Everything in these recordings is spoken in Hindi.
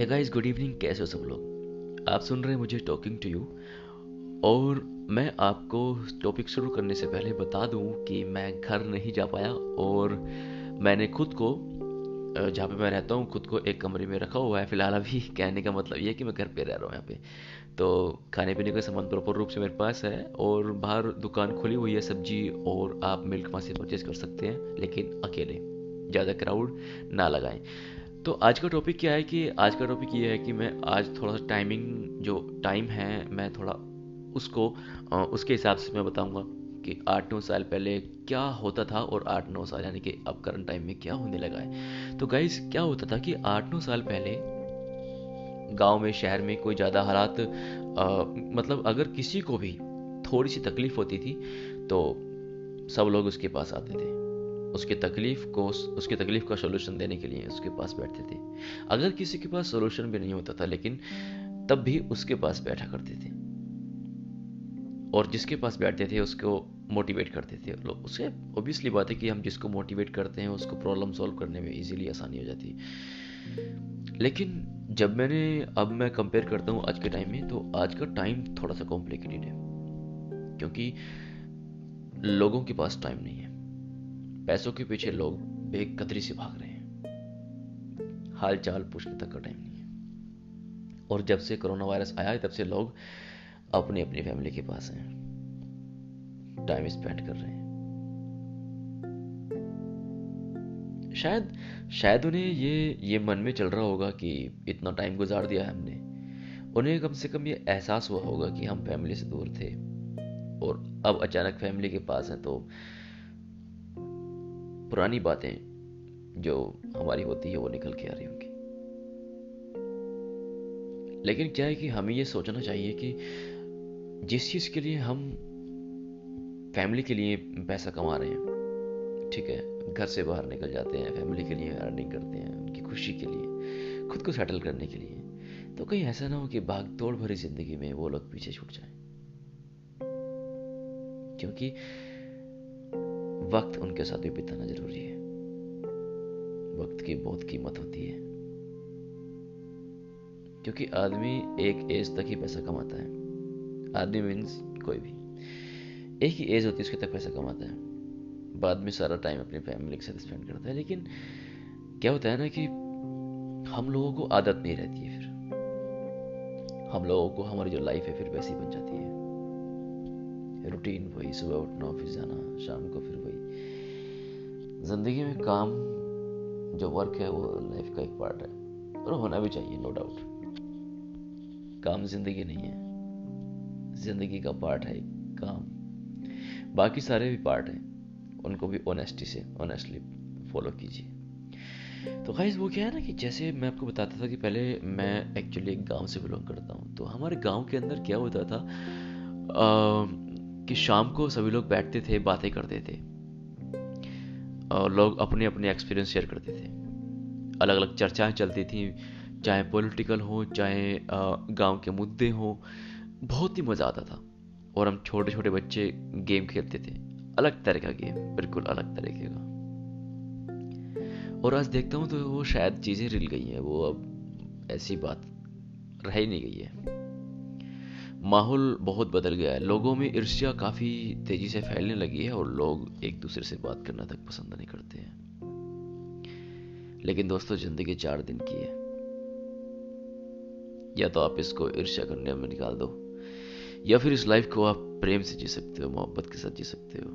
है गाइस गुड इवनिंग कैसे हो सब लोग? आप सुन रहे हैं मुझे टॉकिंग टू यू और मैं आपको टॉपिक शुरू करने से पहले बता दूँ कि मैं घर नहीं जा पाया और मैंने खुद को जहाँ पे मैं रहता हूँ, खुद को एक कमरे में रखा हुआ है। फ़िलहाल अभी कहने का मतलब ये कि मैं घर पे रह रहा हूँ यहाँ पे। तो खाने पीने का सामान प्रॉपर रूप से मेरे पास है और बाहर दुकान खुली हुई है सब्ज़ी और आप मिल्क वहाँ से परचेज कर सकते हैं, लेकिन अकेले। ज़्यादा क्राउड ना लगाएँ। तो आज का टॉपिक क्या है कि, आज का टॉपिक ये है कि मैं आज थोड़ा सा टाइमिंग जो टाइम है, मैं थोड़ा उसको उसके हिसाब से मैं बताऊँगा कि आठ नौ साल पहले क्या होता था और आठ नौ साल, यानी कि अब करंट टाइम में क्या होने लगा है। तो गाइज़ क्या होता था कि आठ नौ साल पहले गाँव में, शहर में कोई ज़्यादा हालात मतलब अगर किसी को भी थोड़ी सी तकलीफ़ होती थी तो सब लोग उसके पास आते थे। उसके तकलीफ़ को, उसके तकलीफ़ का सोल्यूशन देने के लिए उसके पास बैठते थे। अगर किसी के पास सोल्यूशन भी नहीं होता था, लेकिन तब भी उसके पास बैठा करते थे। और जिसके पास बैठते थे, उसको मोटिवेट करते थे। लोग उसे ओबियसली बात है कि हम जिसको मोटिवेट करते हैं, उसको प्रॉब्लम सॉल्व करने में इजीली आसानी हो जाती है। लेकिन जब मैंने, अब मैं कंपेयर करता हूँ आज के टाइम में तो आज का टाइम थोड़ा सा कॉम्प्लिकेटेड है। क्योंकि लोगों के पास टाइम नहीं है। पैसों के पीछे लोग बेकदरी से भाग रहे हैं। हाल चाल पूछने तक का टाइम नहीं है। और जब से कोरोना वायरस आया है, तब से लोग अपनी अपनी फैमिली के पास हैं। टाइम स्पेंड कर रहे हैं। शायद शायद उन्हें ये ये मन में चल रहा होगा कि इतना टाइम गुजार दिया है हमने। उन्हें कम से कम ये एहसास हुआ होगा कि हम फैमिली से दूर थे। और अब अचानक फैमिली के पास हैं तो पुरानी बातें जो हमारी होती है, वो निकल के आ रही होंगी। लेकिन क्या है कि हमें ये सोचना चाहिए कि जिस चीज़ के लिए हम फैमिली के लिए पैसा कमा रहे हैं, ठीक है, घर से बाहर निकल जाते हैं, फैमिली के लिए अर्निंग करते हैं, उनकी खुशी के लिए, खुद को सेटल करने के लिए तो कहीं ऐसा ना हो कि भाग तोड़ भरी ज़िंदगी में वो लोग पीछे छूट जाए। क्योंकि वक्त उनके साथ भी बिताना ज़रूरी है। वक्त की बहुत कीमत होती है। क्योंकि आदमी एक एज तक ही पैसा कमाता है। आदमी मीन्स कोई भी। एक ही एज होती है, उसके तक पैसा कमाता है। बाद में सारा टाइम अपनी फैमिली के साथ स्पेंड करता है। लेकिन क्या होता है ना कि हम लोगों को आदत नहीं रहती है फिर। हम लोगों को हमारी जो लाइफ है फिर वैसी बन जाती है। रूटीन वही, सुबह उठना ऑफ़िस जाना, शाम को फिर वही। ज़िंदगी में काम जो वर्क है वो लाइफ का एक पार्ट है। और होना भी चाहिए नो डाउट काम ज़िंदगी नहीं है। ज़िंदगी का पार्ट है काम। बाकी सारे भी पार्ट हैं। उनको भी ऑनेस्टी से ऑनेस्टली फॉलो कीजिए। तो गाइस वो क्या है ना कि जैसे मैं आपको बताता था कि पहले मैं एक्चुअली एक गाँव से बिलोंग करता हूँ। तो हमारे गाँव के अंदर क्या होता था आ, कि शाम को सभी लोग बैठते थे बातें करते थे। लोग अपने अपने एक्सपीरियंस शेयर करते थे। अलग अलग चर्चाएँ चलती थी, चाहे पॉलिटिकल हो, चाहे गाँव के मुद्दे हो, बहुत ही मज़ा आता था। और हम छोटे छोटे बच्चे गेम खेलते थे। अलग तरह का गेम बिल्कुल अलग तरीके का। और आज देखता हूँ तो वो शायद चीज़ें रिल गई हैं, वो अब ऐसी बात रह ही नहीं गई है। माहौल बहुत बदल गया है। लोगों में ईर्ष्या काफ़ी तेज़ी से फैलने लगी है और लोग एक दूसरे से बात करना तक पसंद नहीं करते हैं। लेकिन दोस्तों ज़िंदगी चार दिन की है। या तो आप इसको ईर्ष्या करने में निकाल दो या फिर इस लाइफ को आप प्रेम से जी सकते हो मोहब्बत के साथ जी सकते हो।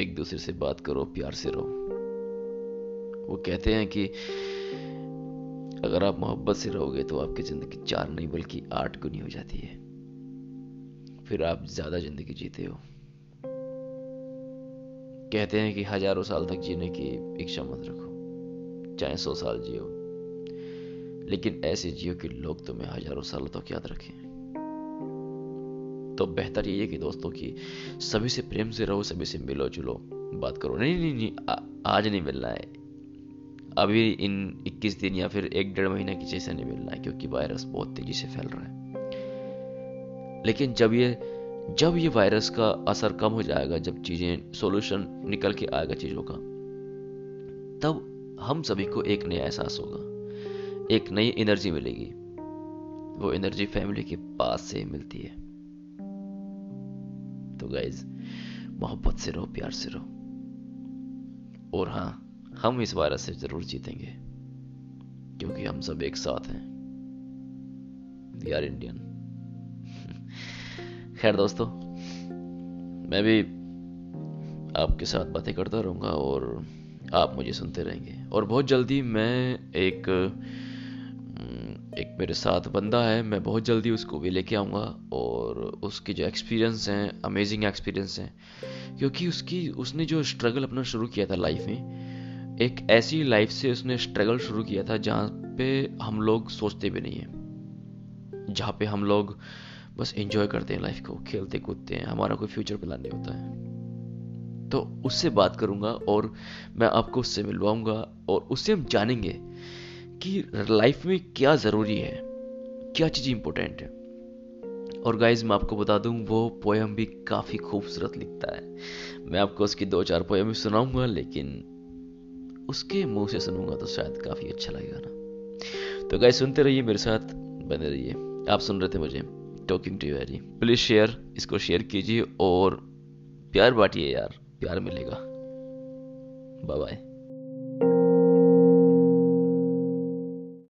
एक दूसरे से बात करो प्यार से रहो। वो कहते हैं कि अगर आप मोहब्बत से रहोगे तो आपकी ज़िंदगी चार नहीं बल्कि आठ गुनी हो जाती है। फिर आप ज़्यादा ज़िंदगी जीते हो। कहते हैं कि हज़ारों साल तक जीने की इच्छा मत रखो। चाहे सौ साल जियो। लेकिन ऐसे जियो कि लोग तुम्हें हज़ारों सालों तक याद रखें। तो बेहतर ये है कि दोस्तों की सभी से प्रेम से रहो सभी से मिलो जुलो बात करो। नहीं नहीं नहीं आ, आज नहीं मिलना है। अभी इन 21 दिन या फिर एक डेढ़ महीने की जैसे नहीं मिलना है क्योंकि वायरस बहुत तेज़ी से फैल रहा है। लेकिन जब ये जब ये वायरस का असर कम हो जाएगा, जब चीज़ें सॉल्यूशन निकल के आएगा चीज़ों का, तब हम सभी को एक नया एहसास होगा। एक नई एनर्जी मिलेगी। वो एनर्जी फैमिली के पास से मिलती है। तो गाइज़ मोहब्बत से रहो, प्यार से रहो। और हाँ हम इस वायरस से ज़रूर जीतेंगे। क्योंकि हम सब एक साथ हैं। वी आर इंडियन खैर दोस्तों, मैं भी आपके साथ बातें करता रहूँगा और आप मुझे सुनते रहेंगे। और बहुत जल्दी मैं एक एक मेरे साथ बंदा है, मैं बहुत जल्दी उसको भी लेके आऊँगा और उसके जो एक्सपीरियंस हैं अमेजिंग एक्सपीरियंस हैं, क्योंकि उसकी, उसने जो स्ट्रगल अपना शुरू किया था लाइफ में, एक ऐसी लाइफ से उसने स्ट्रगल शुरू किया था जहाँ पे हम लोग सोचते भी नहीं हैं, जहाँ पे हम लोग बस इंजॉय करते हैं लाइफ को, खेलते, कूदते हैं, हमारा कोई फ्यूचर प्लान नहीं होता है। तो उससे बात करूँगा और मैं आपको उससे मिलवाऊँगा और उससे हम जानेंगे कि लाइफ में क्या ज़रूरी है, क्या चीज़ इंपॉर्टेंट है। और गाइज़ मैं आपको बता दूँ, वो पोयम भी काफ़ी खूबसूरत लिखता है। मैं आपको उसकी दो चार पोयम भी सुनाऊँगा, लेकिन उसके मुँह से सुनूँगा तो शायद काफ़ी अच्छा लगेगा ना। तो गाइज़ सुनते रहिए मेरे साथ, बने रहिए। आप सुन रहे थे मुझे। Talking to you very please share, इसको शेयर कीजिए और प्यार बांटिए यार, प्यार मिलेगा। बाय बाय।